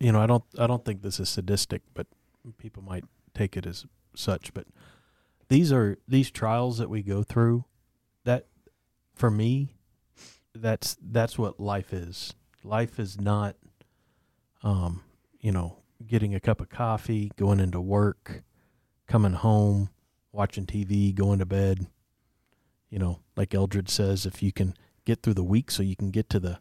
you know, I don't I don't think this is sadistic, but people might take it as such. But these are these trials that we go through. That for me, that's that's what life is. Life is not, um, you know, getting a cup of coffee, going into work, coming home, watching TV, going to bed. You know, like Eldred says, if you can get through the week so you can get to the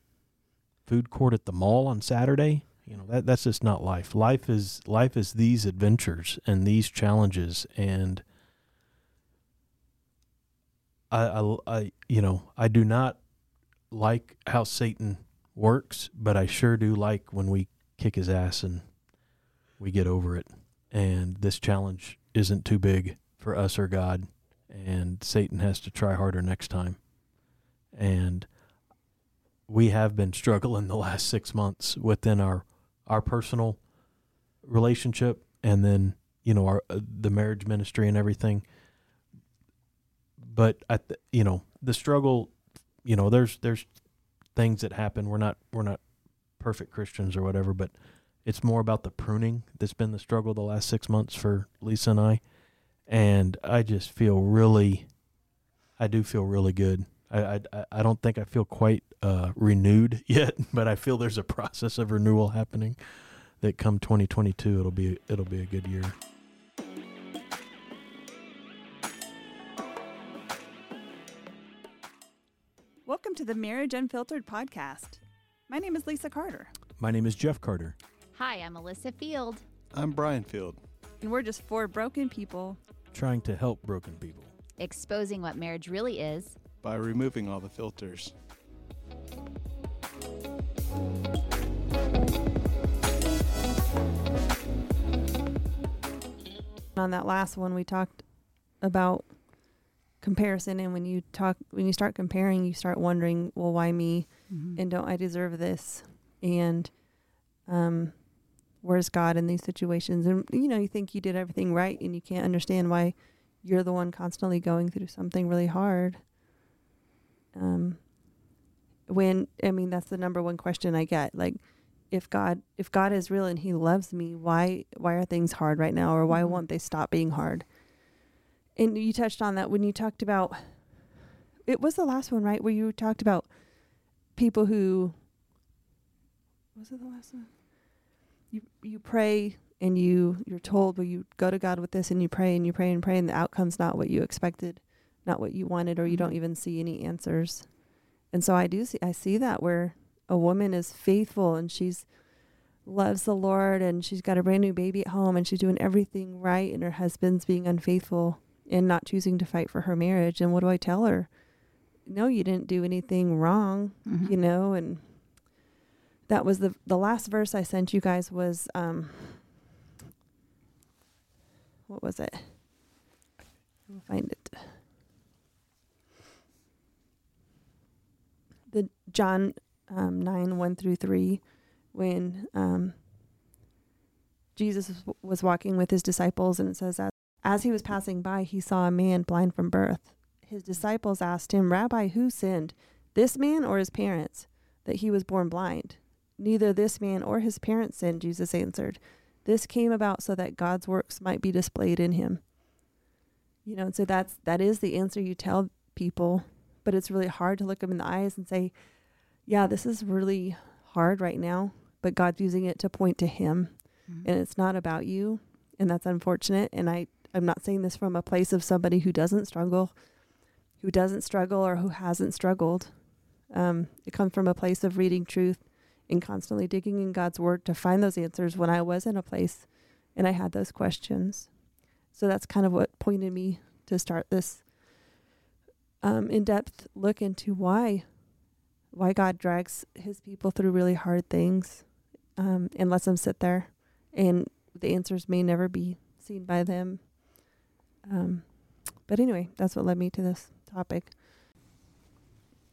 food court at the mall on Saturday, you know, that that's just not life. Life is life is these adventures and these challenges and I, I, I you know, I do not like how Satan works, but I sure do like when we kick his ass and we get over it. And this challenge isn't too big for us or God, and Satan has to try harder next time. And we have been struggling the last six months within our our personal relationship, and then you know our uh, the marriage ministry and everything. But the, you know the struggle, you know there's there's things that happen. We're not we're not perfect Christians or whatever, but it's more about the pruning that's been the struggle the last six months for Lisa and I. And I just feel really, I do feel really good. I, I, I don't think I feel quite uh, renewed yet, but I feel there's a process of renewal happening. That come 2022, it'll be it'll be a good year. Welcome to the Marriage Unfiltered podcast. My name is Lisa Carter, My name is Jeff Carter. Hi, I'm Alyssa Field. I'm Brian Field. and we're just four broken people. Trying to help broken people. Exposing what marriage really is. By removing all the filters. On that last one we talked about comparison and when you talk when you start comparing you start wondering well why me? And don't i deserve this? And um where's god in these situations? And you know you think you did everything right and you can't understand why you're the one constantly going through something really hard. Um when i mean that's the number one question i get like if God if God is real and he loves me, why why are things hard right now or why Mhm. won't they stop being hard? And you touched on that when you talked about it was the last one, right? Where you talked about people who was it the last one? You you pray and you you're told well you go to God with this and you pray and you pray and pray and the outcome's not what you expected, not what you wanted or you don't even see any answers. And so I do see I see that where a woman is faithful and she's loves the Lord and she's got a brand new baby at home and she's doing everything right and her husband's being unfaithful and not choosing to fight for her marriage and what do I tell her? No, you didn't do anything wrong, Mhm. you know, and that was the the last verse I sent you guys was um what was it? I'll find it. The John um, 9 1 through 3 when um, Jesus was- walking with his disciples and it says that as he was passing by he saw a man blind from birth. His disciples asked him rabbi who sinned this man or his parents that he was born blind? Neither this man or his parents sinned jesus answered. This came about so that god's works might be displayed in him. You know and so that's that is the answer you tell people but it's really hard to look them in the eyes and say yeah, this is really hard right now, but God's using it to point to Him, Mhm. and it's not about you, and that's unfortunate. And I, I'm not saying this from a place of somebody who doesn't struggle, who doesn't struggle or who hasn't struggled. Um, it comes from a place of reading truth and constantly digging in God's Word to find those answers when I was in a place and I had those questions. So that's kind of what pointed me to start this um, in-depth look into why why God drags his people through really hard things um, and lets them sit there. And the answers may never be seen by them. Um, but anyway, that's what led me to this topic.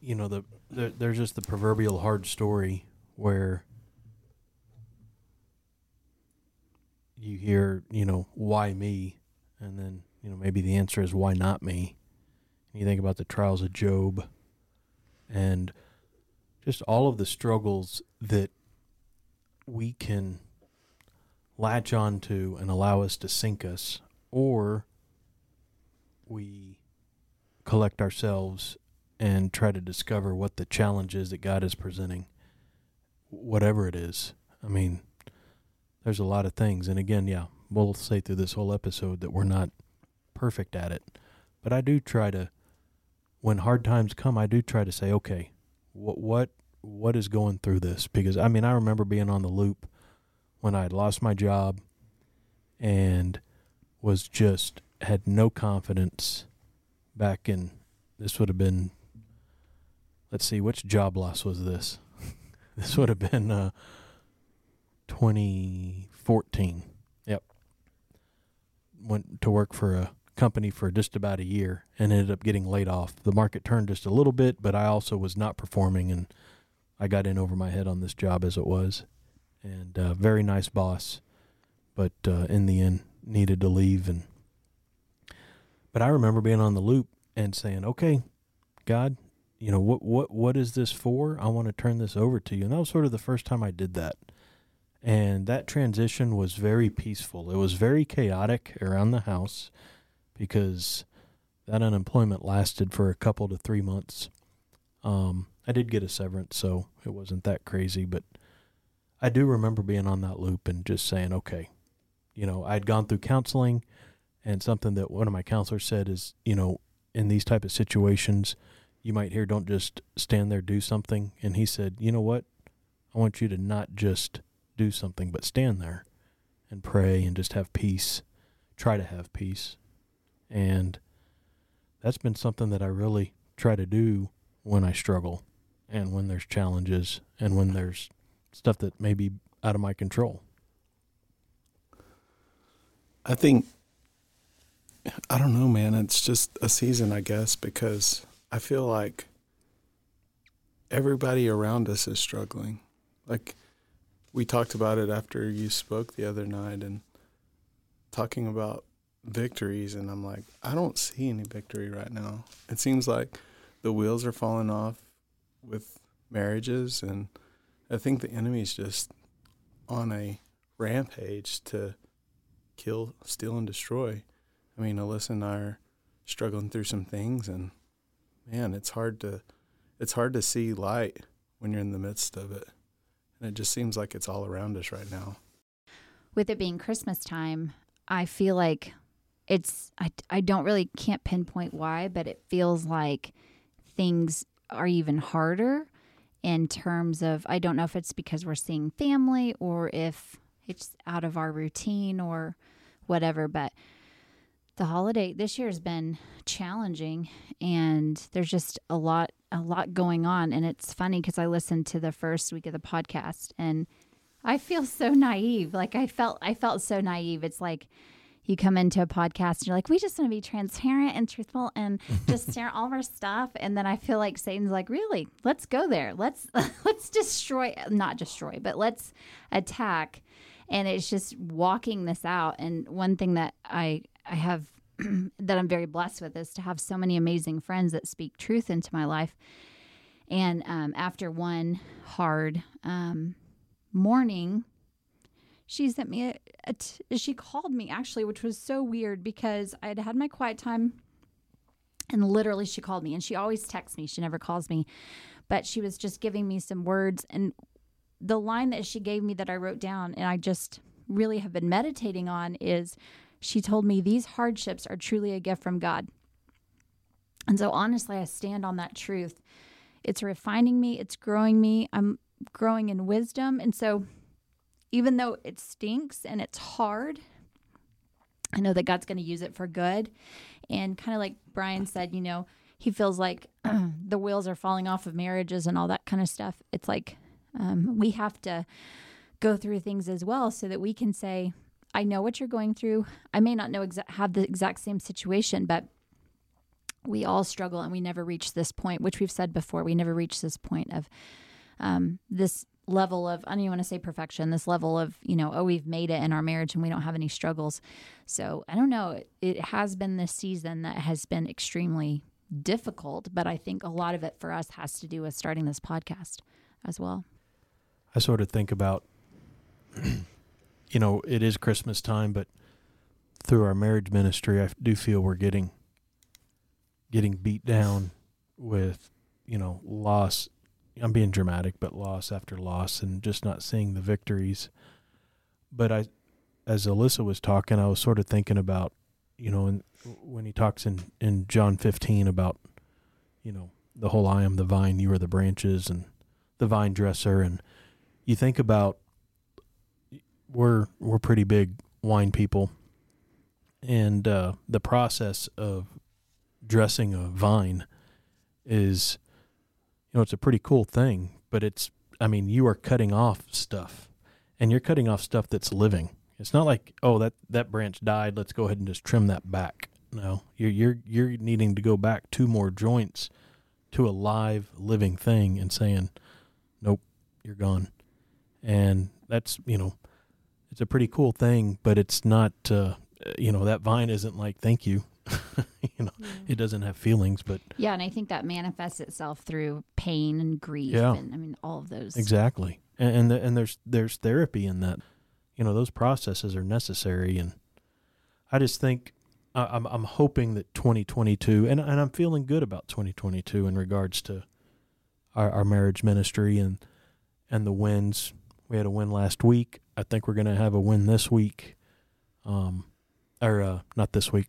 you know the there, there's just the proverbial hard story where you hear you know why me and then you know maybe the answer is why not me and you think about the trials of job and just all of the struggles that we can latch on to and allow us to sink us, or we collect ourselves and try to discover what the challenge is that God is presenting, whatever it is. I mean, there's a lot of things. And again, yeah, we'll say through this whole episode that we're not perfect at it. But I do try to, when hard times come, I do try to say, okay, what, what, what is going through this? Because I mean, I remember being on the loop when I had lost my job and was just had no confidence back in this would have been let's see which job loss was this? This would have been uh 2014 yep. Went to work for a company for just about a year and ended up getting laid off. The market turned just a little bit but i also was not performing and i got in over my head on this job as it was. And uh, very nice boss but uh, in the end needed to leave and but i remember being on the loop and saying okay god you know what what what is this for? I want to turn this over to you. And that was sort of the first time i did that. And that transition was very peaceful. It was very chaotic around the house because that unemployment lasted for a couple to three months. Um, i did get a severance so it wasn't that crazy but i do remember being on that loop and just saying okay you know i'd gone through counseling and something that one of my counselors said is you know in these type of situations you might hear don't just stand there do something. And he said you know what? I want you to not just do something but stand there and pray and just have peace. Try to have peace. And that's been something that i really try to do when i struggle and when there's challenges and when there's stuff that may be out of my control I think I don't know, man. It's just a season, I guess, because I feel like everybody around us is struggling. Like we talked about it after you spoke the other night and talking about victories and I'm like, I don't see any victory right now. It seems like the wheels are falling off with marriages and I think the enemy's just on a rampage to kill, steal and destroy. I mean, Alyssa and I are struggling through some things, and man, it's hard to it's hard to see light when you're in the midst of it, and it just seems like it's all around us right now. With it being Christmas time, I feel like it's I I don't really can't pinpoint why, but it feels like things are even harder in terms of I don't know if it's because we're seeing family or if it's out of our routine or whatever, but the holiday this year has been challenging and there's just a lot a lot going on. And it's funny because i listened to the first week of the podcast and i feel so naive. Like i felt i felt so naive. It's like you come into a podcast and you're like we just want to be transparent and truthful and just share all of our stuff. And then i feel like satan's like really? Let's go there. Let's let's destroy not destroy but let's attack. And it's just walking this out. And one thing that i I have that I'm very blessed with is to have so many amazing friends that speak truth into my life. And um, after one hard um, morning, she sent me a, a t- she called me actually, which was so weird because I had had my quiet time, and literally she called me. And she always texts me; she never calls me, but she was just giving me some words. And the line that she gave me that I wrote down, and I just really have been meditating on is she told me these hardships are truly a gift from God. And so, honestly, I stand on that truth. It's refining me, it's growing me. I'm growing in wisdom. And so, even though it stinks and it's hard, I know that God's going to use it for good. And kind of like Brian said, you know, he feels like the wheels are falling off of marriages and all that kind of stuff. It's like um, we have to go through things as well so that we can say, I know what you're going through. I may not know exa- have the exact same situation, but we all struggle and we never reach this point, which we've said before. We never reach this point of um, this level of I don't even want to say perfection. This level of you know, oh, we've made it in our marriage and we don't have any struggles. So I don't know. It, has been this season that has been extremely difficult, but I think a lot of it for us has to do with starting this podcast as well. I sort of think about you know, it is Christmas time, but through our marriage ministry, I do feel we're getting getting beat down with, you know, loss. I'm being dramatic, but loss after loss, and just not seeing the victories. But I, as Alyssa was talking, I was sort of thinking about, you know, and when he talks in in John 15 about, you know, the whole I am the vine, you are the branches, and the vine dresser, and you think about we're we're pretty big wine people, and uh, the process of dressing a vine is, you know, it's a pretty cool thing. But it's, I mean, you are cutting off stuff, and you're cutting off stuff that's living. It's not like, oh, that that branch died. Let's go ahead and just trim that back. No, you're you're you're needing to go back two more joints to a live, living thing, and saying, nope, you're gone. And that's you know it's a pretty cool thing, but it's not, uh, you know, that vine isn't like, thank you. you know, it doesn't have feelings, but Yeah, and I think that manifests itself through pain and grief Yeah. and I mean all of those. exactly. And, and, the, and there's, there's therapy in that, you know, those processes are necessary. And I just think I, I'm, I'm hoping that 2022, and, and I'm feeling good about 2022 in regards to our, our marriage ministry and, and the wins. We had a win last week. I think we're going to have a win this week. Um, or uh, not this week.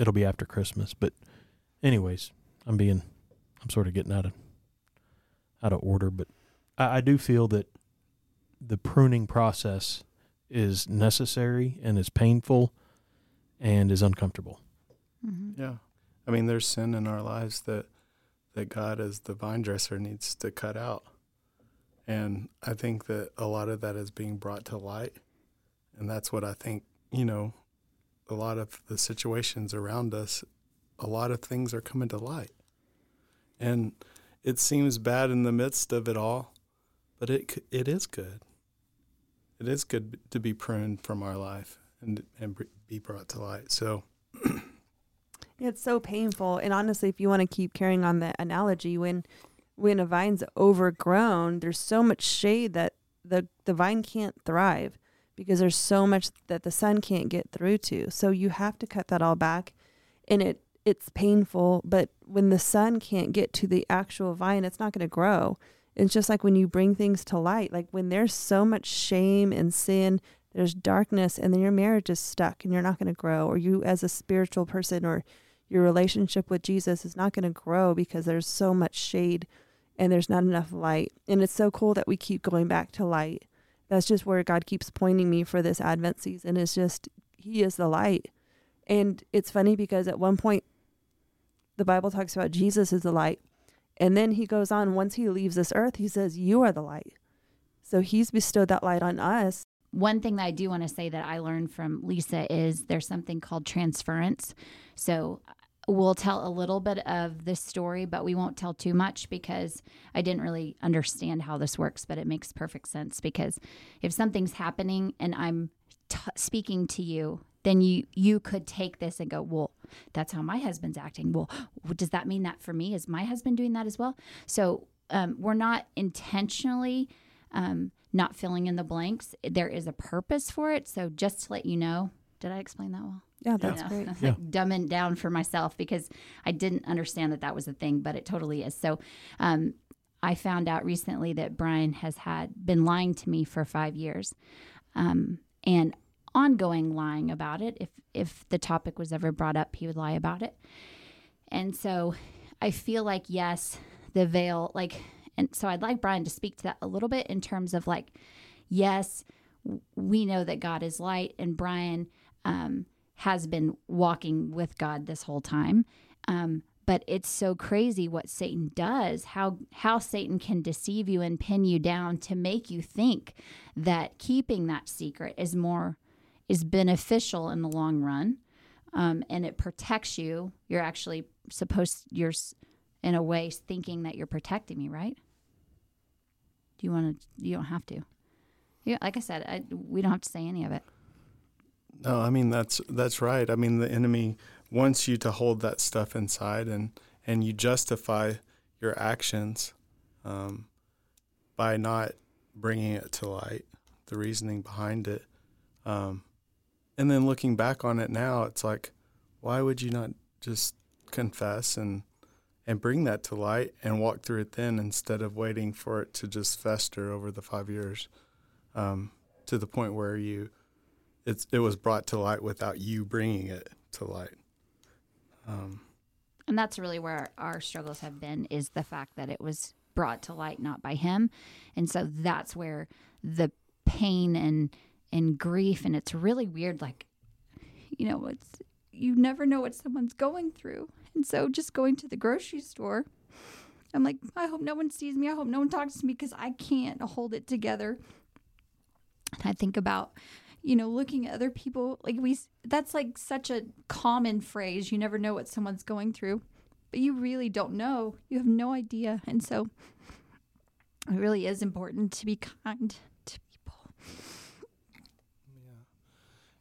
It'll be after Christmas. But, anyways, I'm being, I'm sort of getting out of, out of order. But I, I do feel that the pruning process is necessary and is painful, and is uncomfortable. Mm-hmm. Yeah. I mean, there's sin in our lives that that God, as the vine dresser, needs to cut out. And I think that a lot of that is being brought to light. And that's what I think, you know, a lot of the situations around us, a lot of things are coming to light. And it seems bad in the midst of it all, but it it is good. It is good to be pruned from our life and and be brought to light. So, It's so painful. And honestly, if you want to keep carrying on the analogy, when when a vine's overgrown, there's so much shade that the the vine can't thrive because there's so much that the sun can't get through to. So you have to cut that all back and it it's painful, but when the sun can't get to the actual vine, it's not going to grow. It's just like when you bring things to light, like when there's so much shame and sin, there's darkness and then your marriage is stuck and you're not going to grow or you as a spiritual person or your relationship with Jesus is not going to grow because there's so much shade and there's not enough light. And it's so cool that we keep going back to light. That's just where God keeps pointing me for this Advent season is just He is the light. And it's funny because at one point the Bible talks about Jesus is the light. And then he goes on, once he leaves this earth, he says, You are the light. So he's bestowed that light on us. One thing that I do want to say that I learned from Lisa is there's something called transference. So we'll tell a little bit of this story, but we won't tell too much because I didn't really understand how this works, but it makes perfect sense because if something's happening and I'm t- speaking to you, then you you could take this and go, well, that's how my husband's acting. Well, does that mean that for me is my husband doing that as well? So um, we're not intentionally um, not filling in the blanks. There is a purpose for it. So just to let you know, did I explain that well? Yeah, that's You know, great. like Yeah. dumbing down for myself because I didn't understand that that was a thing, but it totally is. So, um, I found out recently that Brian has had been lying to me for five years, um, and ongoing lying about it. If if the topic was ever brought up, he would lie about it. And so, I feel like yes, the veil, like, and so I'd like Brian to speak to that a little bit in terms of like, yes, we know that God is light, and Brian. Um, has been walking with God this whole time. Um, but it's so crazy what Satan does, how how Satan can deceive you and pin you down to make you think that keeping that secret is more is beneficial in the long run. Um, and it protects you. You're actually supposed you're in a way thinking that you're protecting me, right? Do you want to? You don't have to. Yeah, like I said, I, we don't have to say any of it. No, I mean that's that's right. I mean the enemy wants you to hold that stuff inside, and and you justify your actions um, by not bringing it to light. the reasoning behind it. Um, and then looking back on it now, it's like, why would you not just confess and and bring that to light and walk through it then instead of waiting for it to just fester over the five years um, to the point where you it's it was brought to light without you bringing it to light. Um, and that's really where our struggles have been is the fact that it was brought to light not by him. And so that's where the pain and and grief and it's really weird like you know it's you never know what someone's going through. And so just going to the grocery store i'm like i hope no one sees me. I hope no one talks to me because i can't hold it together. And i think about you know looking at other people like we that's like such a common phrase. You never know what someone's going through but you really don't know. You have no idea. And so it really is important to be kind to people. Yeah.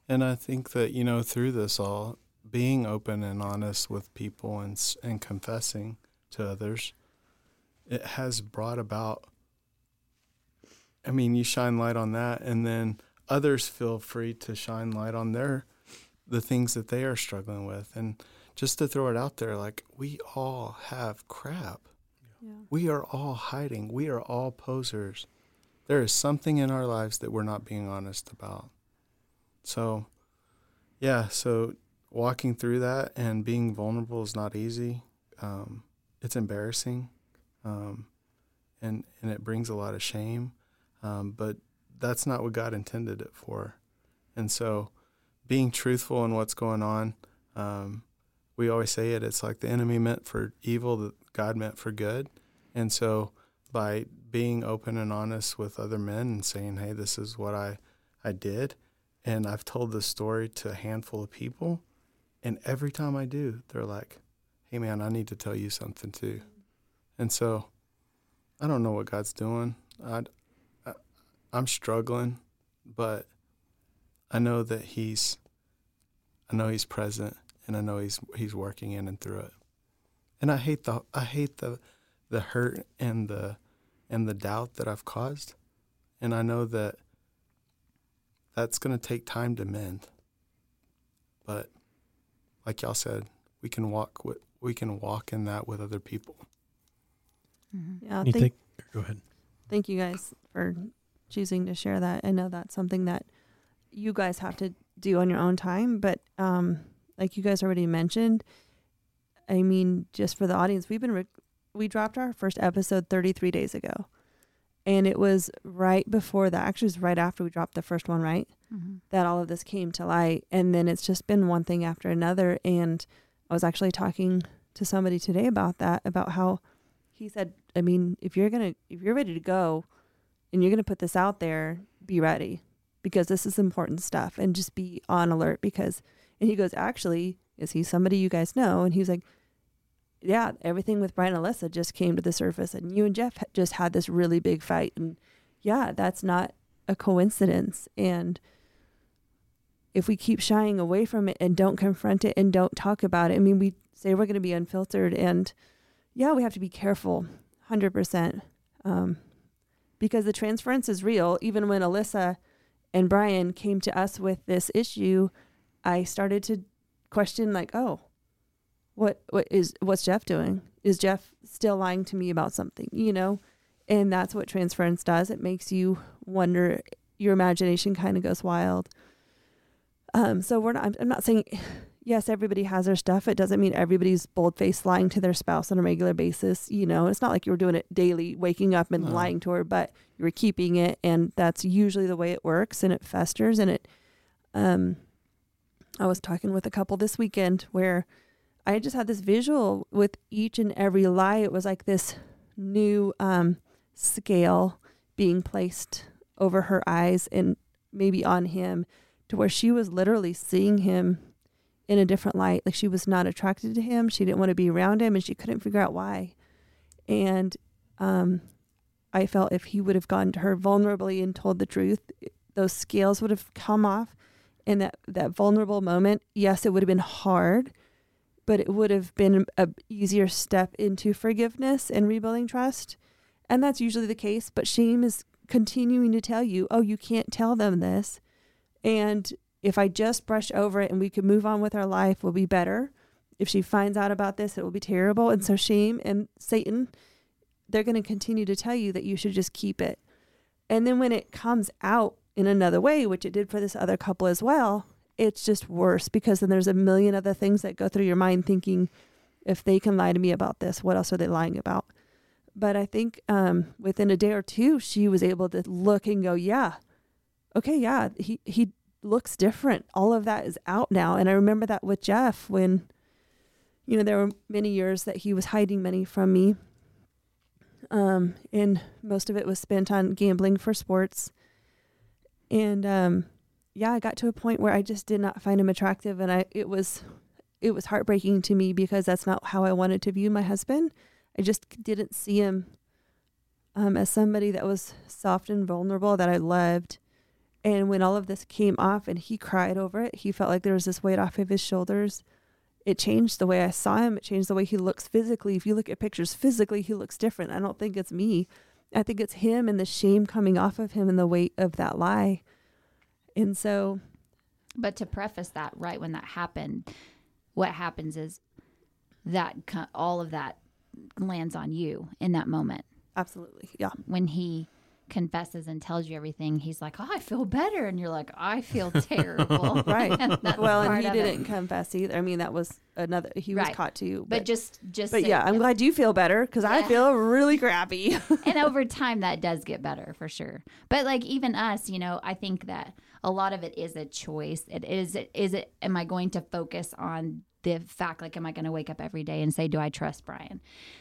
And I think that, you know, through this all, being open and honest with people and, and confessing to others, it has brought about, I mean, you shine light on that, and then others feel free to shine light on their, the things that they are struggling with. And just to throw it out there, like, we all have crap. Yeah. We are all hiding. We are all posers. There is something in our lives that we're not being honest about. So, yeah, so walking through that and being vulnerable is not easy. Um, it's embarrassing, um, and and it brings a lot of shame. Um, but that's not what God intended it for. And so, being truthful in what's going on, um, we always say it. It's like the enemy meant for evil, that God meant for good. And so, by being open and honest with other men and saying, "Hey, this is what I I did," and I've told this story to a handful of people, and every time I do, they're like, "Hey, man, I need to tell you something too." And so, I don't know what God's doing. I, I'm struggling, but I know that He's, I know He's present, and I know He's He's working in and through it. And I hate the I hate the the hurt and the and the doubt that I've caused, and I know that that's going to take time to mend. But like y'all said, we can walk with we can walk in that with other people. Mm-hmm. Yeah. you Thank, think? Go ahead. thank you guys for choosing to share that. I know that's something that you guys have to do on your own time, but um, like you guys already mentioned, I mean, just for the audience, we've been rec- we dropped our first episode 33 days ago, and it was right before that. Actually, it was right after we dropped the first one, right? Mm-hmm. that all of this came to light and then it's just been one thing after another and i was actually talking to somebody today about that about how he said i mean if you're gonna if you're ready to go and you're gonna put this out there be ready because this is important stuff and just be on alert because and he goes actually is he somebody you guys know? And he's like yeah everything with brian and alyssa just came to the surface and you and jeff just had this really big fight and yeah that's not a coincidence and if we keep shying away from it and don't confront it and don't talk about it, I mean, we say we're going to be unfiltered, and yeah, we have to be careful, hundred percent, um, because the transference is real. Even when Alyssa and Brian came to us with this issue, I started to question, like, oh, what what is what's Jeff doing? Is Jeff still lying to me about something? You know, and that's what transference does. It makes you wonder. Your imagination kind of goes wild. Um, so we're not. I'm, I'm not saying, yes, everybody has their stuff. It doesn't mean everybody's bold faced lying to their spouse on a regular basis. You know, it's not like you were doing it daily, waking up and No. lying to her, but you were keeping it, and that's usually the way it works, and it festers, and it. Um, I was talking with a couple this weekend where I just had this visual with each and every lie. It was like this new um, scale being placed over her eyes and maybe on him to where she was literally seeing him in a different light. Like she was not attracted to him. She didn't want to be around him and she couldn't figure out why. And um, I felt if he would have gone to her vulnerably and told the truth, those scales would have come off. In that, that vulnerable moment, yes, it would have been hard, but it would have been a easier step into forgiveness and rebuilding trust. And that's usually the case, but shame is continuing to tell you, oh, you can't tell them this. And if I just brush over it and we could move on with our life, will be better. If she finds out about this, it will be terrible. And so, shame and Satan, they're going to continue to tell you that you should just keep it. And then when it comes out in another way, which it did for this other couple as well, it's just worse because then there's a million other things that go through your mind thinking, if they can lie to me about this, what else are they lying about? But I think um, within a day or two, she was able to look and go, yeah, okay, yeah, he, he looks different. All of that is out now. And I remember that with Jeff when, you know, there were many years that he was hiding money from me. Um, and most of it was spent on gambling for sports. And um, yeah, I got to a point where I just did not find him attractive, and I it was it was heartbreaking to me because that's not how I wanted to view my husband. I just didn't see him um, as somebody that was soft and vulnerable that I loved. And when all of this came off and he cried over it, he felt like there was this weight off of his shoulders. It changed the way I saw him. It changed the way he looks physically. If you look at pictures physically, he looks different. I don't think it's me. I think it's him and the shame coming off of him and the weight of that lie. And so, But to preface that, right when that happened, what happens is that all of that lands on you in that moment. absolutely. Yeah. When he confesses and tells you everything, he's like, "Oh, I feel better," and you're like, "I feel terrible." Right. And well, and he didn't confess either. I mean, that was another, he was Right. caught too. But just, just, but so- yeah, I'm glad you feel better because I feel really crappy. and over time that does get better for sure but like even us you know i think that a lot of it is a choice it is it is it am i going to focus on the fact like am i going to wake up every day and say do i trust brian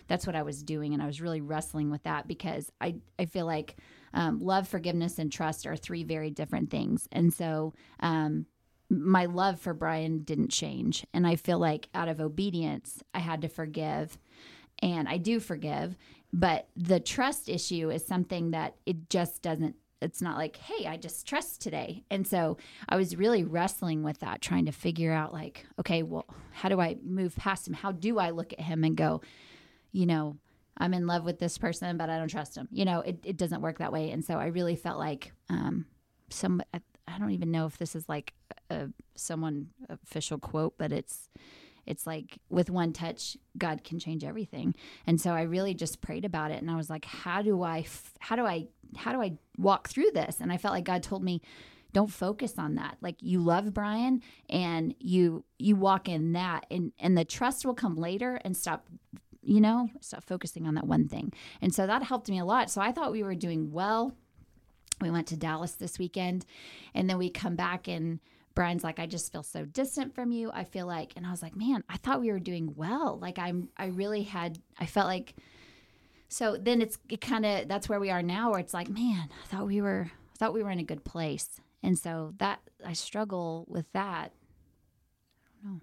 that's what i was doing and i was really wrestling with that because i i feel like um, love forgiveness and trust are three very different things and so um, my love for brian didn't change and i feel like out of obedience i had to forgive and I do forgive. But the trust issue is something that it just doesn't. It's not like, hey, I just trust today. And so I was really wrestling with that, trying to figure out, like, okay, well, how do I move past him? How do I look at him and go, you know, I'm in love with this person, but I don't trust him. You know, it, it doesn't work that way. And so I really felt like um, some, I, I don't even know if this is like a someone official quote, but it's, it's like with one touch god can change everything and so i really just prayed about it and i was like how do i f- how do i how do i walk through this and i felt like god told me don't focus on that like you love brian and you you walk in that and and the trust will come later and stop you know stop focusing on that one thing and so that helped me a lot so i thought we were doing well we went to dallas this weekend and then we come back and Brian's like, I just feel so distant from you. I feel like, and I was like, man, I thought we were doing well. Like I'm, I really had, I felt like, so then it's it kind of, that's where we are now where it's like, man, I thought we were, I thought we were in a good place. And so that I struggle with that. I don't know.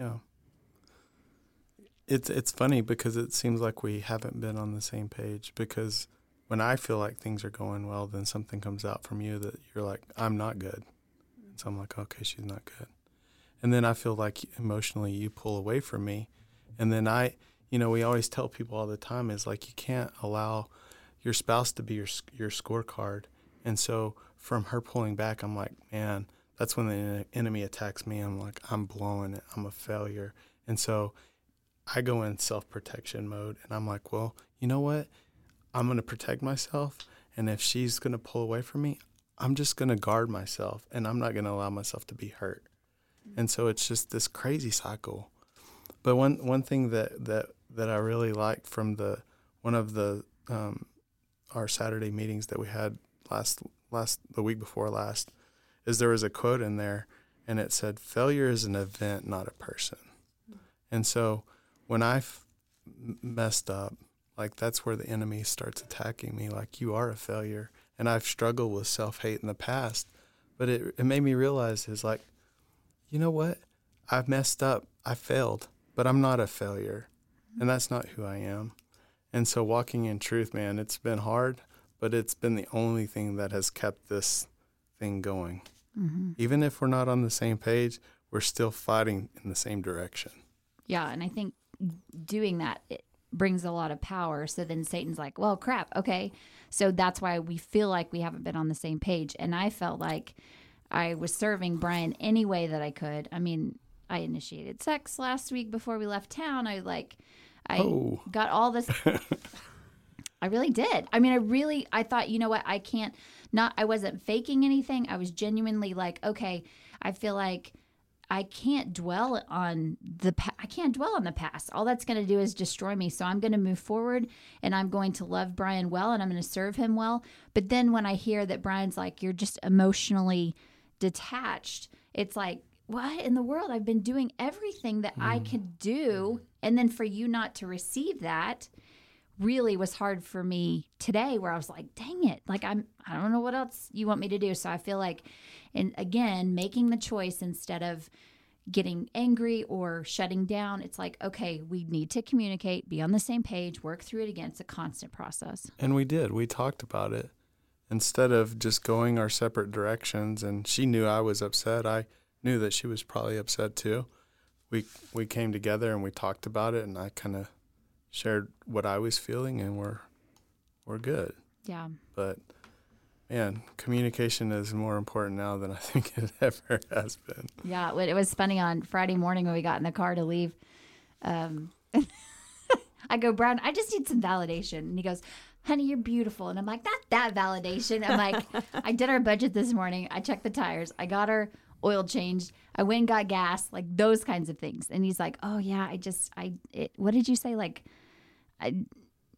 Yeah. It's it's funny because it seems like we haven't been on the same page because when I feel like things are going well, then something comes out from you that you're like, I'm not good. And so I'm like, okay, she's not good. And then I feel like emotionally you pull away from me. And then I, you know, we always tell people all the time is like you can't allow your spouse to be your your scorecard. And so from her pulling back, I'm like, man, that's when the enemy attacks me. I'm like, I'm blowing it. I'm a failure. And so I go in self protection mode and I'm like, well, you know what? I'm going to protect myself. And if she's going to pull away from me, I'm just going to guard myself and I'm not going to allow myself to be hurt. And so it's just this crazy cycle. But one, one thing that, that, that I really liked from the one of the um, our Saturday meetings that we had last last the week before last is there was a quote in there and it said failure is an event not a person and so when i f- messed up like that's where the enemy starts attacking me like you are a failure and i've struggled with self-hate in the past but it, it made me realize is like you know what i've messed up i failed but i'm not a failure and that's not who i am and so walking in truth man it's been hard but it's been the only thing that has kept this thing going. Mm-hmm. Even if we're not on the same page, we're still fighting in the same direction. Yeah, and I think doing that, it, brings a lot of power. So then Satan's like, well, crap. Okay. So that's why we feel like we haven't been on the same page. And I felt like I was serving Brian any way that I could. I mean, I initiated sex last week before we left town. I like, I Oh. got all this. I really did. I mean, I really, I thought, you know what? I can't, not, I wasn't faking anything. I was genuinely like, okay, I feel like I can't dwell on the, pa- I can't dwell on the past. All that's going to do is destroy me. So I'm going to move forward and I'm going to love Brian well and I'm going to serve him well. But then when I hear that Brian's like, you're just emotionally detached, it's like, what in the world? I've been doing everything that I hmm. could do. And then for you not to receive that, really was hard for me today where I was like, dang it. Like I'm I don't know what else you want me to do. So I feel like and again, making the choice instead of getting angry or shutting down, it's like, okay, we need to communicate, be on the same page, work through it again. It's a constant process. And we did. We talked about it. Instead of just going our separate directions and she knew I was upset, I knew that she was probably upset too. We we came together and we talked about it and I kind of shared what I was feeling and we're we're good. Yeah. But man, communication is more important now than I think it ever has been. Yeah, it was funny on Friday morning when we got in the car to leave. Um, I go, Brian, I just need some validation. And he goes, honey, you're beautiful. And I'm like, not that validation. I'm like, I did our budget this morning. I checked the tires. I got our oil changed. I went and got gas, like those kinds of things. And he's like, oh, yeah, I just, I, it, what did you say? Like, I,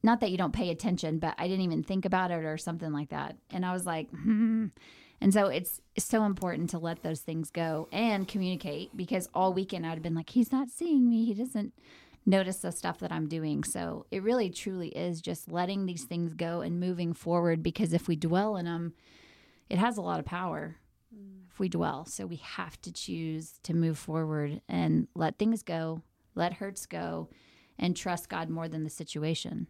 not that you don't pay attention, but I didn't even think about it or something like that. And I was like, hmm. And so it's so important to let those things go and communicate because all weekend I'd have been like, he's not seeing me. He doesn't notice the stuff that I'm doing. So it really truly is just letting these things go and moving forward because if we dwell in them, it has a lot of power if we dwell. So we have to choose to move forward and let things go, let hurts go, and trust God more than the situation.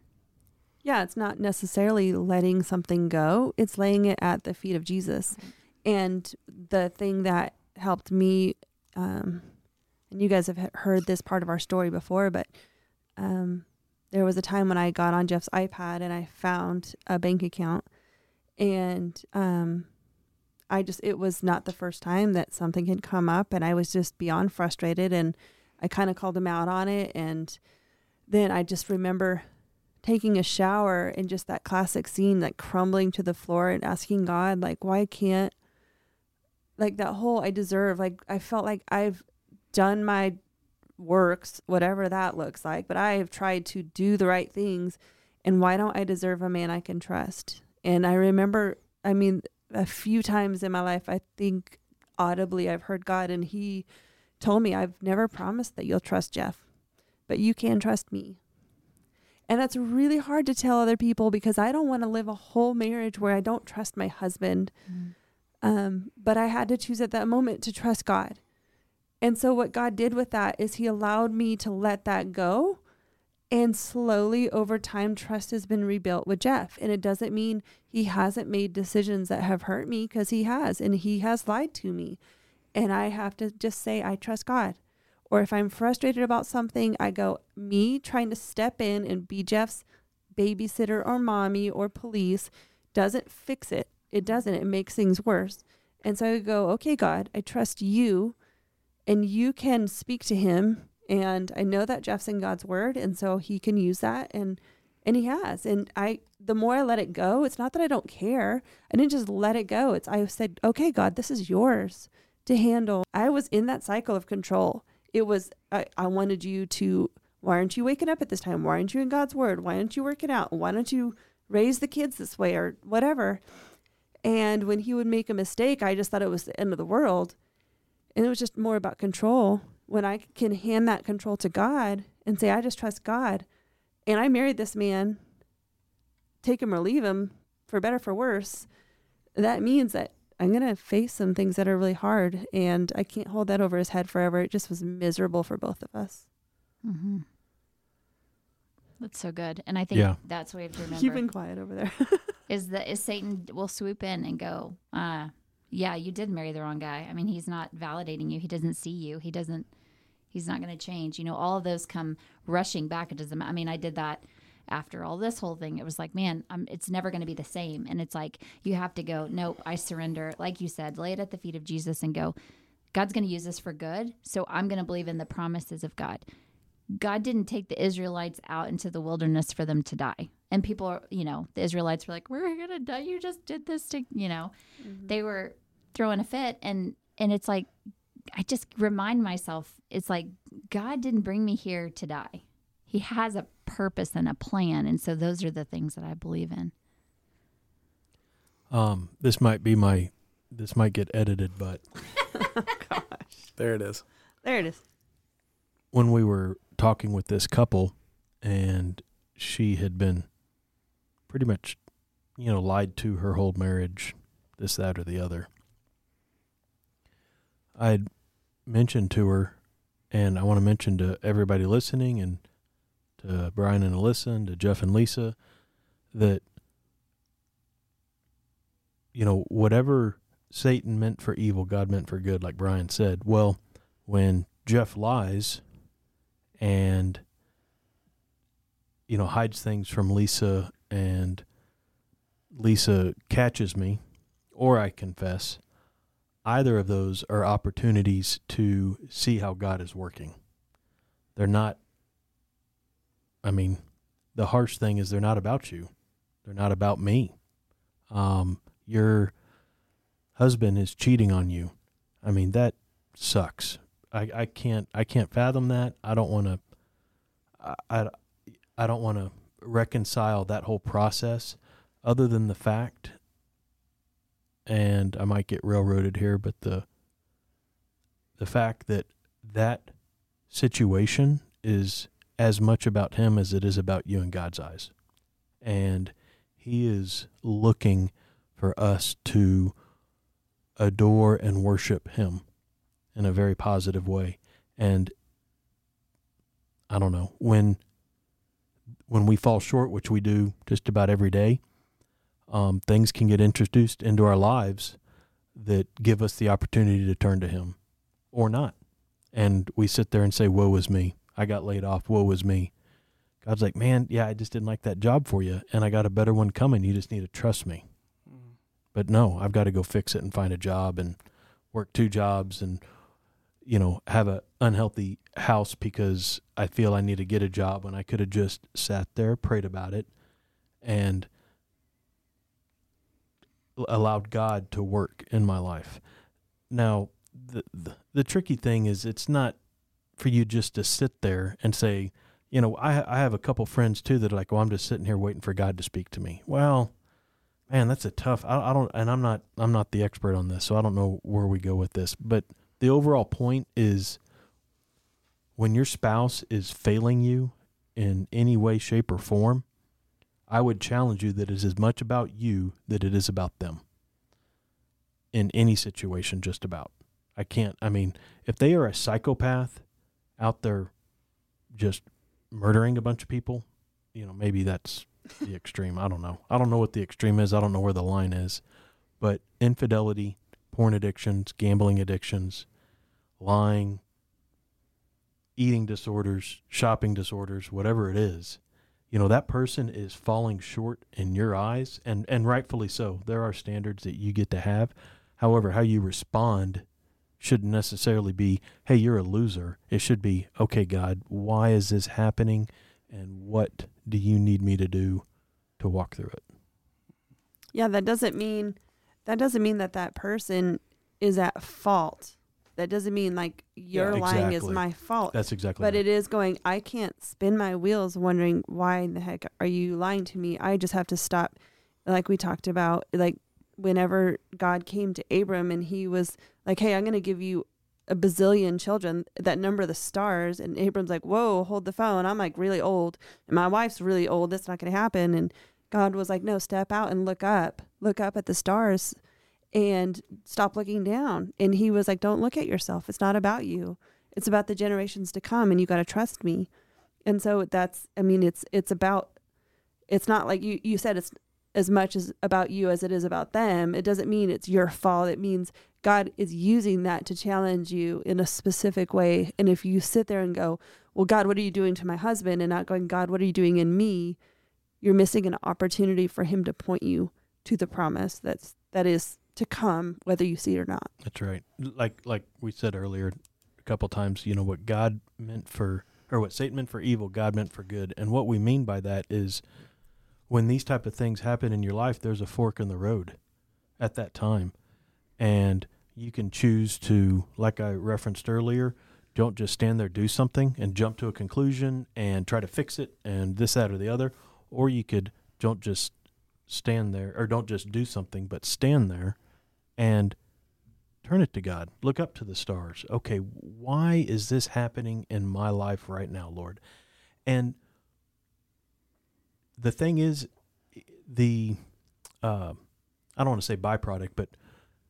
Yeah, it's not necessarily letting something go, it's laying it at the feet of Jesus. And the thing that helped me, um, and you guys have heard this part of our story before, but um, there was a time when I got on Jeff's iPad and I found a bank account. And um, I just, it was not the first time that something had come up, and I was just beyond frustrated. And I kind of called him out on it. And then I just remember taking a shower and just that classic scene like crumbling to the floor and asking God like why can't like that whole I deserve like I felt like I've done my works whatever that looks like but I have tried to do the right things and why don't I deserve a man I can trust? And I remember I mean a few times in my life I think audibly I've heard God and he told me I've never promised that you'll trust Jeff but you can trust me and that's really hard to tell other people because I don't want to live a whole marriage where I don't trust my husband. Um, but I had to choose at that moment to trust God. And so, what God did with that is He allowed me to let that go. And slowly over time, trust has been rebuilt with Jeff. And it doesn't mean he hasn't made decisions that have hurt me because he has, and he has lied to me. And I have to just say, I trust God. Or if I'm frustrated about something, I go, me trying to step in and be Jeff's babysitter or mommy or police doesn't fix it. It doesn't. It makes things worse. And so I go, okay, God, I trust you and you can speak to him. And I know that Jeff's in God's word. And so he can use that. And, and he has. And I, the more I let it go, it's not that I don't care. I didn't just let it go. It's, I said, okay, God, this is yours to handle. I was in that cycle of control. It was, I, I wanted you to, why aren't you waking up at this time? Why aren't you in God's word? Why aren't you working out? Why don't you raise the kids this way or whatever? And when he would make a mistake, I just thought it was the end of the world. And it was just more about control. When I can hand that control to God and say, I just trust God. And I married this man, take him or leave him, for better for worse. That means that I'm going to face some things that are really hard. And I can't hold that over his head forever. It just was miserable for both of us. Mm-hmm. That's so good, and I think Yeah. that's what we have to You've remember been quiet over there. is that is Satan will swoop in and go, uh, yeah, you did marry the wrong guy. I mean, he's not validating you. He doesn't see you. He doesn't. He's not going to change. You know, all of those come rushing back. It doesn't. I mean, I did that after all this whole thing. It was like, man, I'm, it's never going to be the same. And it's like you have to go. Nope, I surrender. Like you said, lay it at the feet of Jesus and go. God's going to use this for good. So I'm going to believe in the promises of God. God didn't take the Israelites out into the wilderness for them to die. And people are, you know, the Israelites were like, "We're going to die. You just did this to, you know." Mm-hmm. They were throwing a fit and and it's like I just remind myself it's like God didn't bring me here to die. He has a purpose and a plan, and so those are the things that I believe in. Um, this might be my, this might get edited, but gosh, There it is. There it is. when we were talking with this couple, and she had been pretty much, you know, lied to her whole marriage, this, that, or the other. I'd mentioned to her, and I want to mention to everybody listening, and to Brian and Alyssa, and to Jeff and Lisa, that you know whatever Satan meant for evil, God meant for good, like Brian said. Well, when Jeff lies and you know hides things from Lisa and Lisa catches me or I confess either of those are opportunities to see how God is working they're not I mean the harsh thing is they're not about you. They're not about me. Um your husband is cheating on you. I mean that sucks. I, I can't I can't fathom that. I don't want to I, I, I don't want to reconcile that whole process other than the fact and I might get railroaded here but the the fact that that situation is as much about him as it is about you in God's eyes. And he is looking for us to adore and worship him in a very positive way. And I don't know when when we fall short, which we do just about every day, um, things can get introduced into our lives that give us the opportunity to turn to Him, or not. And we sit there and say, "Woe is me! I got laid off. Woe is me." God's like, "Man, yeah, I just didn't like that job for you, and I got a better one coming. You just need to trust me." But no, I've got to go fix it and find a job and work two jobs and you know have a unhealthy house because I feel I need to get a job when I could have just sat there, prayed about it, and allowed God to work in my life. Now, the, the the tricky thing is it's not for you just to sit there and say, you know, I I have a couple friends too that are like, well, I'm just sitting here waiting for God to speak to me. Well, man, that's a tough. I, I don't, and I'm not I'm not the expert on this, so I don't know where we go with this. But the overall point is, when your spouse is failing you in any way, shape, or form, I would challenge you that it is as much about you that it is about them. In any situation, just about. I can't. I mean, if they are a psychopath out there, just murdering a bunch of people, you know, maybe that's the extreme. I don't know. I don't know what the extreme is. I don't know where the line is. But infidelity, porn addictions, gambling addictions, lying, eating disorders, shopping disorders, whatever it is, you know, that person is falling short in your eyes and and rightfully so. There are standards that you get to have. However, how you respond shouldn't necessarily be, "Hey, you're a loser." It should be, "Okay, God, why is this happening and what do you need me to do to walk through it?" Yeah, that doesn't mean that doesn't mean that that person is at fault. That doesn't mean like your Yeah, lying is my fault. That's exactly But right. it is going, I can't spin my wheels wondering why in the heck are you lying to me? I just have to stop. Like we talked about, like whenever God came to Abram and he was like, hey, I'm going to give you a bazillion children that number the stars. And Abram's like, whoa, hold the phone. I'm like really old and my wife's really old. That's not going to happen. And God was like, no, step out and look up, look up at the stars and stop looking down. And he was like, don't look at yourself. It's not about you it's about the generations to come and you got to trust me and so that's i mean it's it's about it's not like you you said it's as much as about you as it is about them it doesn't mean it's your fault it means God is using that to challenge you in a specific way. And if you sit there and go, Well, God, what are you doing to my husband? and not going, God, what are you doing in me? You're missing an opportunity for him to point you to the promise that's that is to come, whether you see it or not. That's right. Like like we said earlier a couple times, you know what God meant for or what Satan meant for evil, God meant for good. And what we mean by that is when these type of things happen in your life, there's a fork in the road at that time. And you can choose to, like I referenced earlier, don't just stand there, do something and jump to a conclusion and try to fix it and this, that, or the other. Or you could don't just stand there or don't just do something, but stand there and turn it to God. Look up to the stars. Okay, why is this happening in my life right now, Lord? And the thing is, the uh, I don't want to say byproduct, but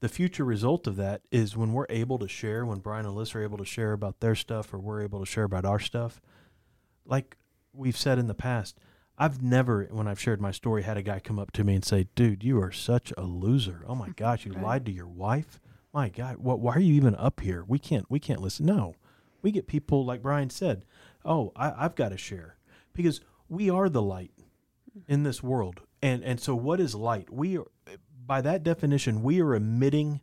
the future result of that is when we're able to share, when Brian and Liz are able to share about their stuff, or we're able to share about our stuff. Like we've said in the past, I've never, when I've shared my story, had a guy come up to me and say, "Dude, you are such a loser. Oh my gosh, you Right. lied to your wife. My God, what? Why are you even up here? We can't, we can't listen." No, we get people like Brian said. Oh, I, I've got to share because we are the light in this world, and and so what is light? We are, by that definition, we are emitting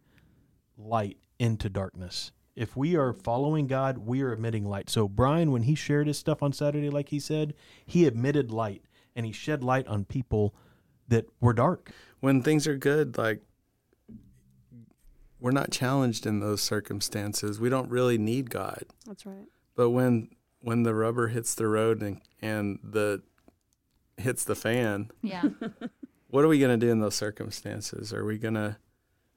light into darkness. If we are following God, we are emitting light. So Brian, when he shared his stuff on Saturday, like he said, he emitted light and he shed light on people that were dark. when things are good, like we're not challenged in those circumstances. We don't really need God. That's right. But when when the rubber hits the road and and the hits the fan, Yeah. what are we going to do in those circumstances? Are we going to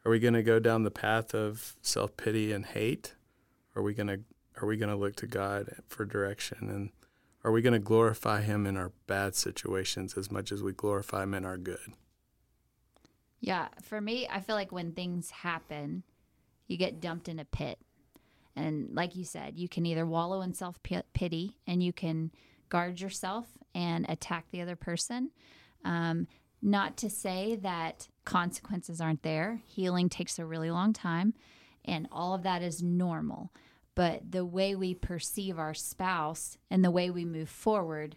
are we going to go down the path of self-pity and hate? Are we going to are we going to look to God for direction and are we going to glorify him in our bad situations as much as we glorify him in our good? Yeah, for me, I feel like when things happen, you get dumped in a pit. And like you said, you can either wallow in self pity and you can guard yourself and attack the other person. Um, not to say that consequences aren't there. Healing takes a really long time, and all of that is normal. But the way we perceive our spouse and the way we move forward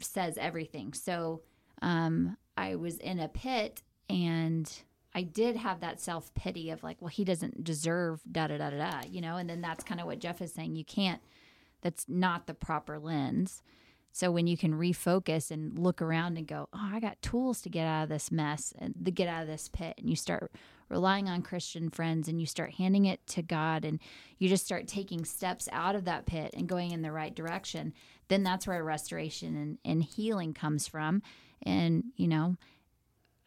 says everything. So, um, I was in a pit and I did have that self pity of like, well, he doesn't deserve da da da da you know, and then that's kind of what Jeff is saying. You can't, that's not the proper lens. So when you can refocus and look around and go, oh, I got tools to get out of this mess and to get out of this pit, and you start relying on Christian friends and you start handing it to God and you just start taking steps out of that pit and going in the right direction, then that's where restoration and, and healing comes from. And, you know,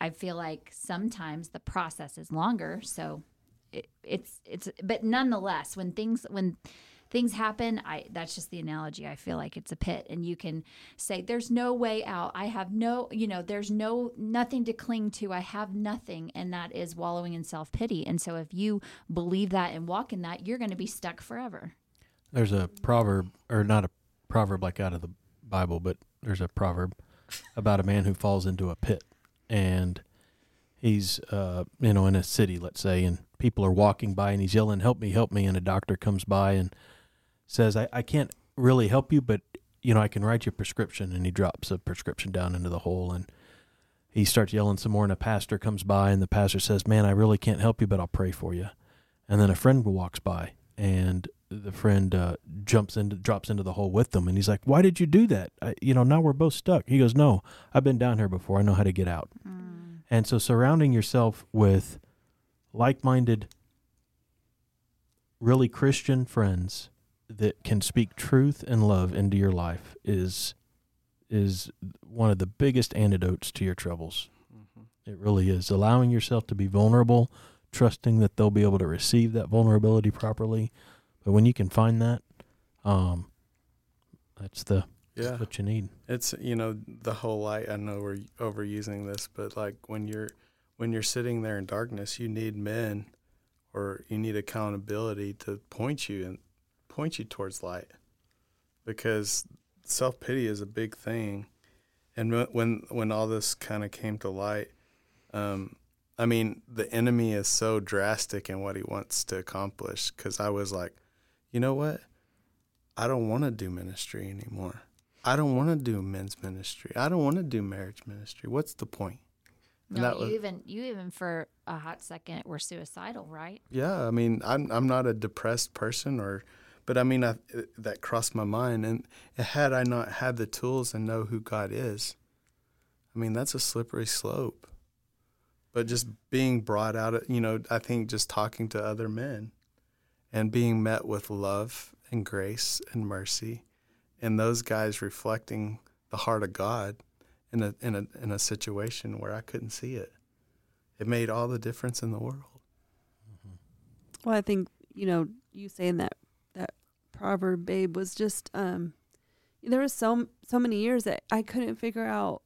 I feel like sometimes the process is longer. So it, it's, it's, but nonetheless, when things, when, things happen i that's just the analogy. I feel like it's a pit and you can say there's no way out. I have no you know there's no nothing to cling to. I have nothing. And that is wallowing in self-pity. And so if you believe that and walk in that you're going to be stuck forever. There's a proverb, or not a proverb like out of the Bible, but there's a proverb about a man who falls into a pit, and he's, uh, you know, in a city, let's say, and people are walking by, and he's yelling, "Help me, help me!" And a doctor comes by and says, "I, I can't really help you, but you know, I can write you a prescription." And he drops a prescription down into the hole, and he starts yelling some more. And a pastor comes by, and the pastor says, "Man, I really can't help you, but I'll pray for you." And then a friend walks by, and the friend uh, jumps into drops into the hole with them and he's like why did you do that I, you know now we're both stuck he goes no i've been down here before i know how to get out and so surrounding yourself with like-minded really christian friends that can speak truth and love into your life is is one of the biggest antidotes to your troubles it really is allowing yourself to be vulnerable trusting that they'll be able to receive that vulnerability properly but when you can find that, um, that's the that's Yeah. what you need. It's you know the whole light. I know we're overusing this, but like when you're when you're sitting there in darkness, you need men, or you need accountability to point you and point you towards light, because self pity is a big thing, and when when all this kind of came to light, um, I mean, the enemy is so drastic in what he wants to accomplish. Because I was like, you know what? I don't want to do ministry anymore. I don't want to do men's ministry. I don't want to do marriage ministry. What's the point? And No, that you even you even for a hot second were suicidal, right? Yeah, I mean, I'm I'm not a depressed person, or, but I mean, I, that crossed my mind, and had I not had the tools and know who God is, I mean, that's a slippery slope. But just being brought out, you know, I think just talking to other men, and being met with love and grace and mercy, and those guys reflecting the heart of God in a in a in a situation where I couldn't see it, it made all the difference in the world. Mm-hmm. Well, I think you know you saying that proverb, babe, was just um, there was so so many years that I couldn't figure out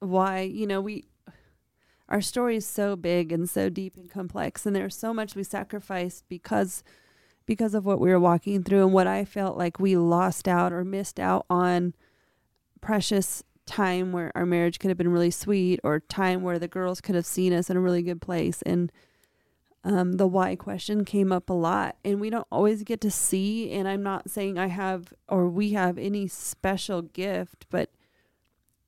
why. You know, we our story is so big and so deep and complex, and there's so much we sacrificed because because of what we were walking through and what I felt like we lost out or missed out on precious time where our marriage could have been really sweet or time where the girls could have seen us in a really good place and um, the why question came up a lot and we don't always get to see and i'm not saying i have or we have any special gift but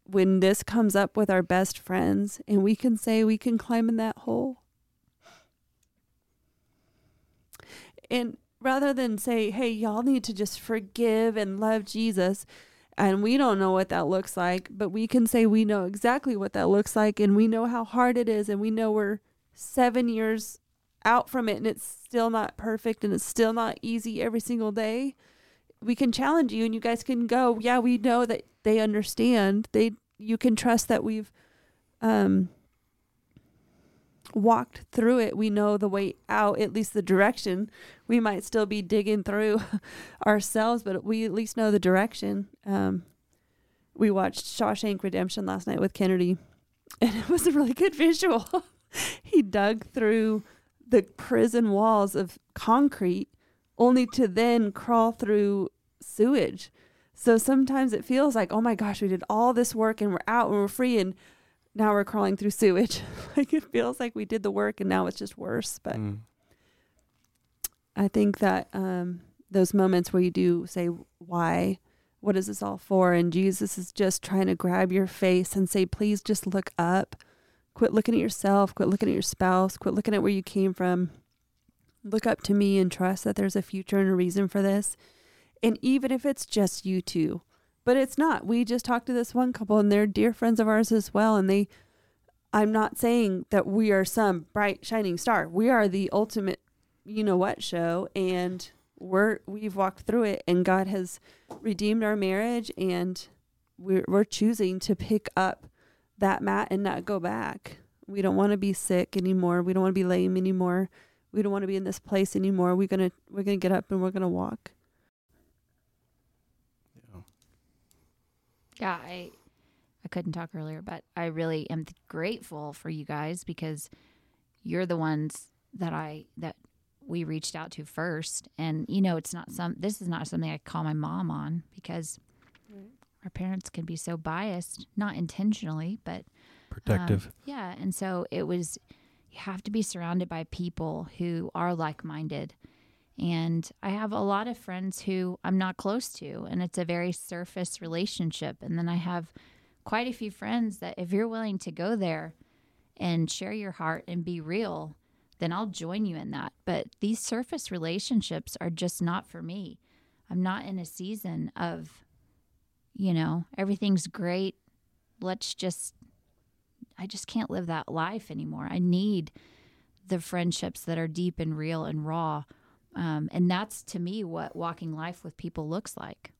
when this comes up with our best friends and we can say we can climb in that hole. And rather than say hey y'all need to just forgive and love jesus and we don't know what that looks like but we can say we know exactly what that looks like and we know how hard it is and we know we're seven years out from it and it's still not perfect and it's still not easy every single day we can challenge you and you guys can go yeah we know that they understand. They you can trust that we've um walked through it. We know the way out at least the direction. We might still be digging through ourselves but we at least know the direction. Um we watched Shawshank Redemption last night with Kennedy and it was a really good visual. He dug through the prison walls of concrete only to then crawl through sewage. So sometimes it feels like, oh my gosh, we did all this work and we're out and we're free and now we're crawling through sewage. like it feels like we did the work and now it's just worse. But Mm. I think that um, those moments where you do say, why? What is this all for? And Jesus is just trying to grab your face and say, please just look up. Quit looking at yourself. Quit looking at your spouse. Quit looking at where you came from. Look up to me and trust that there's a future and a reason for this. And even if it's just you two, but it's not. We just talked to this one couple and they're dear friends of ours as well. And they, I'm not saying that we are some bright, shining star. We are the ultimate, you know what show. And we're, we've walked through it and God has redeemed our marriage and we're, we're choosing to pick up that mat and not go back. We don't want to be sick anymore. We don't want to be lame anymore. We don't want to be in this place anymore. We're gonna we're gonna get up and we're gonna walk. Yeah. Yeah, I I couldn't talk earlier, but I really am grateful for you guys because you're the ones that I that we reached out to first. And you know, it's not some this is not something I call my mom on because our parents can be so biased, not intentionally, but Protective. um, yeah, and so it was. You have to be surrounded by people who are like-minded, and I have a lot of friends who I'm not close to, and it's a very surface relationship. And then I have quite a few friends that, if you're willing to go there and share your heart and be real, then I'll join you in that. But these surface relationships are just not for me. I'm not in a season of, you know, everything's great. Let's just I just can't live that life anymore. I need the friendships that are deep and real and raw. Um, and that's to me what walking life with people looks like.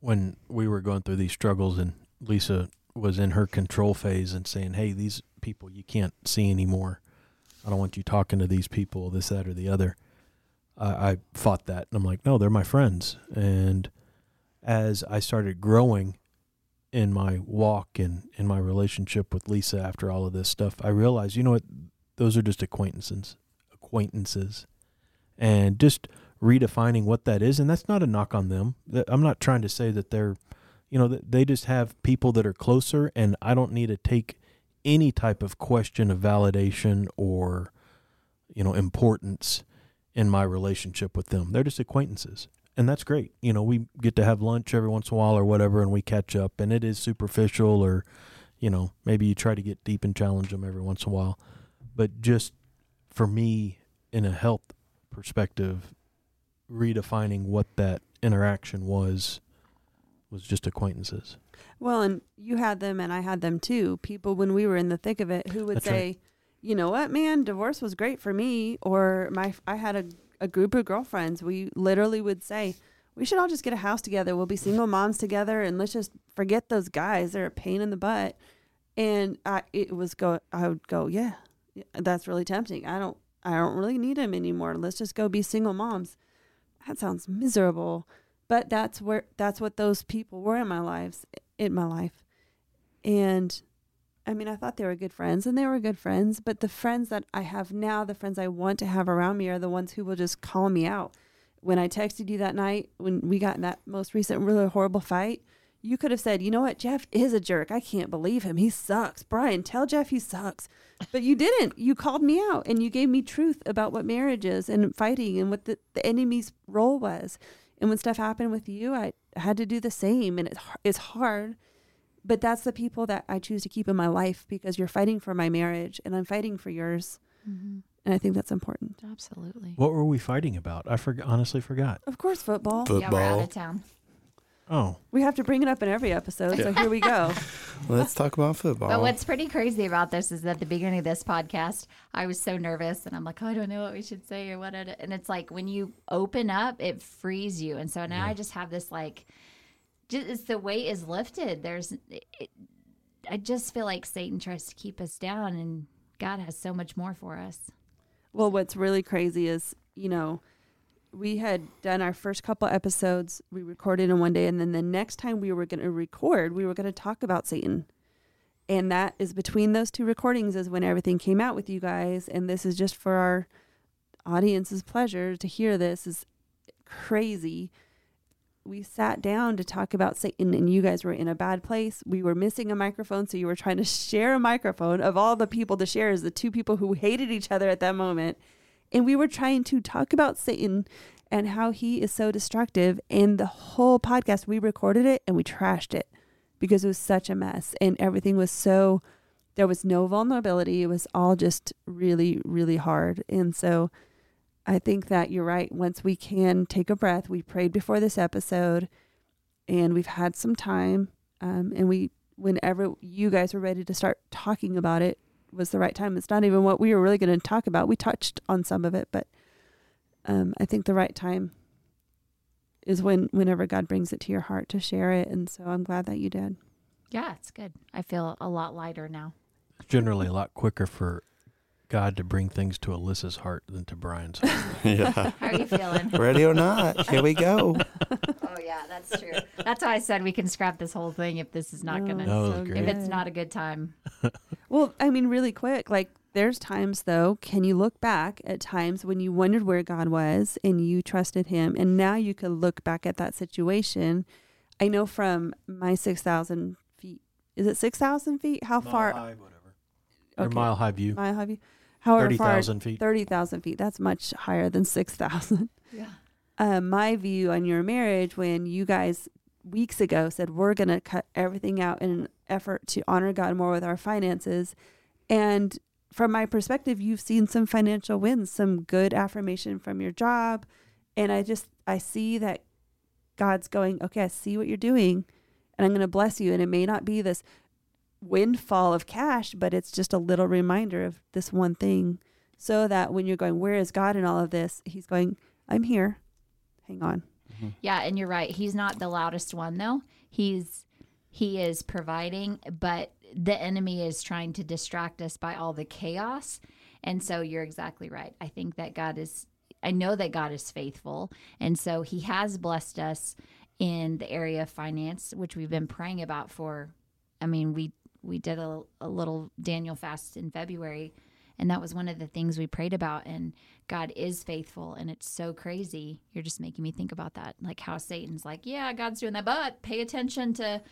when we were going through these struggles and Lisa was in her control phase and saying, "Hey, these people you can't see anymore. I don't want you talking to these people, this, that, or the other." I, I fought that, and I'm like, "No, they're my friends." And as I started growing in my walk and in my relationship with Lisa after all of this stuff, I realized, you know what? Those are just acquaintances, acquaintances, and just redefining what that is and that's not a knock on them i'm not trying to say that they're you know they just have people that are closer and i don't need to take any type of question of validation or you know importance in my relationship with them. They're just acquaintances. And that's great. You know, we get to have lunch every once in a while or whatever and we catch up and it is superficial or you know, maybe you try to get deep and challenge them every once in a while. But just for me in a health perspective, redefining what that interaction was was just acquaintances. Well, and you had them and I had them too. People when we were in the thick of it who would That's say, right. "You know what, man, divorce was great for me." Or my I had a a group of girlfriends. We literally would say, "We should all just get a house together. We'll be single moms together and let's just forget those guys. They're a pain in the butt." And I it was go I would go, "Yeah. That's really tempting. I don't I don't really need him anymore. Let's just go be single moms." That sounds miserable. But that's where that's what those people were in my lives in my life. And I mean, I thought they were good friends and they were good friends, but the friends that I have now, the friends I want to have around me are the ones who will just call me out. When I texted you that night when we got in that most recent really horrible fight, you could have said, "You know what? Jeff is a jerk. I can't believe him. He sucks." Brian, tell Jeff he sucks. But you didn't. You called me out and you gave me truth about what marriage is and fighting and what the, the enemy's role was. And when stuff happened with you, I had to do the same and it's it's hard but that's the people that I choose to keep in my life because you're fighting for my marriage and I'm fighting for yours. Mm-hmm. And I think that's important. Absolutely. What were we fighting about? I forg honestly forgot. Of course, football. Yeah, we're out of town. Oh, We have to bring it up in every episode. So here we go. Let's talk about football. But what's pretty crazy about this is at the beginning of this podcast, I was so nervous and I'm like, oh, I don't know what we should say or what. And it's like when you open up, it frees you. And so now I just have this like, just the weight is lifted. There's, it, I just feel like Satan tries to keep us down and God has so much more for us. Well, what's really crazy is, you know, we had done our first couple episodes, we recorded in one day, and then the next time we were going to record, we were going to talk about Satan. And that is between those two recordings is when everything came out with you guys. And this is just for our audience's pleasure to hear this is crazy. We sat down to talk about Satan, and you guys were in a bad place. We were missing a microphone, so you were trying to share a microphone. Of all the people to share, is the two people who hated each other at that moment. And we were trying to talk about Satan and how he is so destructive. And the whole podcast, we recorded it and we trashed it because it was such a mess. And everything was so, there was no vulnerability. It was all just really, really hard. And so I think that you're right. Once we can take a breath, we prayed before this episode and we've had some time. Um, and we, whenever you guys were ready to start talking about it, was the right time. It's not even what we were really going to talk about. We touched on some of it, but um, I think the right time is when whenever God brings it to your heart to share it. And so I'm glad that you did. Yeah, it's good. I feel a lot lighter now. generally a lot quicker for God to bring things to Alyssa's heart than to Brian's. heart. yeah. How are you feeling? Ready or not, here we go. oh, yeah, that's true. That's why I said we can scrap this whole thing if this is not going to, No, it's great. if it's not a good time. Well, I mean, really quick, like there's times though, can you look back at times when you wondered where God was and you trusted him and now you could look back at that situation. I know from my 6,000 feet, is it 6,000 feet? How far? Mile high, whatever. Or mile high view. Mile high view? However Thirty far? thousand feet. 30,000 feet. That's much higher than 6,000. Yeah. um, my view on your marriage when you guys weeks ago said we're going to cut everything out in an effort to honor God more with our finances. And from my perspective, you've seen some financial wins, some good affirmation from your job. And I just, I see that God's going, okay, I see what you're doing and I'm going to bless you. And it may not be this windfall of cash, but it's just a little reminder of this one thing so that when you're going, where is God in all of this? He's going, I'm here. Hang on. Mm-hmm. Yeah, and you're right. He's not the loudest one though. He's he is providing, but the enemy is trying to distract us by all the chaos. And so you're exactly right. I think that God is I know that God is faithful, and so he has blessed us in the area of finance, which we've been praying about for I mean, we we did a, a little Daniel fast in February and that was one of the things we prayed about and god is faithful and it's so crazy you're just making me think about that like how satan's like yeah god's doing that but pay attention to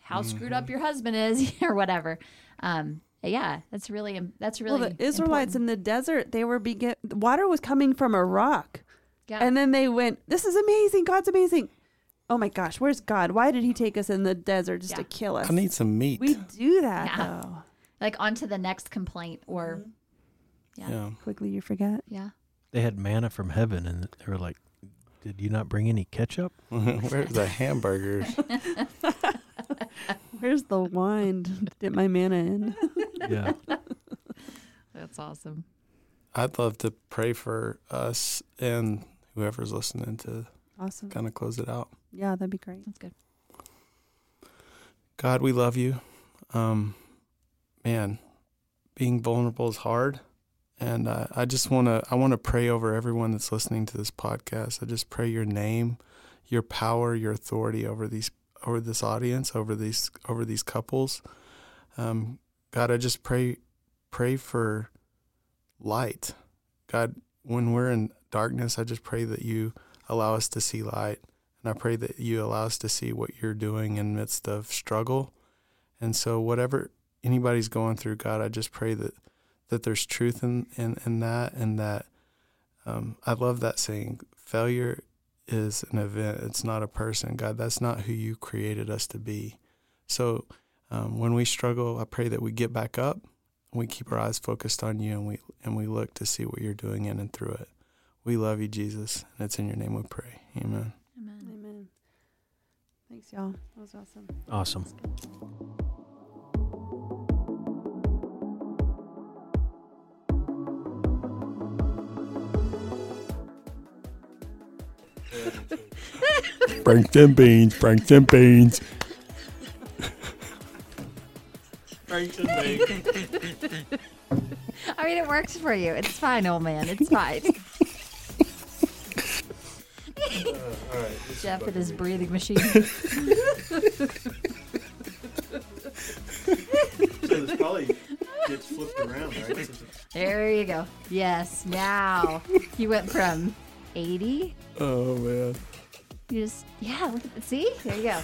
how screwed up your husband is or whatever um, Yeah, that's really that's really well, the Israelites important. in the desert, they were begin. Water was coming from a rock, yeah. and then they went. This is amazing. God's amazing. Oh my gosh, where's God? Why did He take us in the desert just to kill us? I need some meat. we do that Yeah. though. like on to the next complaint or Mm-hmm. yeah. yeah. Quickly, you forget. Yeah. They had manna from heaven, and they were like, "Did you not bring any ketchup?" Where's the hamburgers? Where's the wine to dip my manna in? Yeah, That's awesome. I'd love to pray for us and whoever's listening to Awesome. kind of close it out. Yeah, that'd be great. That's good. God, we love you. Um, man, being vulnerable is hard, and uh, I just want to I want to pray over everyone that's listening to this podcast. I just pray your name, your power, your authority over these over this audience, over these over these couples. Um, God, I just pray pray for light. God, when we're in darkness, I just pray that you allow us to see light. And I pray that you allow us to see what you're doing in midst of struggle. And so whatever anybody's going through, God, I just pray that that there's truth in, in, in that and that um, I love that saying, failure is an event, it's not a person. God, that's not who you created us to be. So um, when we struggle, I pray that we get back up and we keep our eyes focused on you and we and we look to see what you're doing in and through it. We love you, Jesus, and it's in your name we pray. Amen. Amen. Amen. Thanks, y'all. That was awesome. awesome. Franks and beans, Franks and beans. I mean, it works for you. It's fine, old man. It's fine. Jeff and his breathing machine. So this probably gets flipped around, right? There you go. Yes. Now you went from 80. Oh man. You just yeah. Look at see. There you go.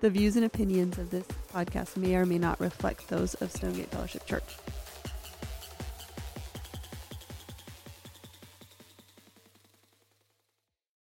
The views and opinions of this podcast may or may not reflect those of Stonegate Fellowship Church.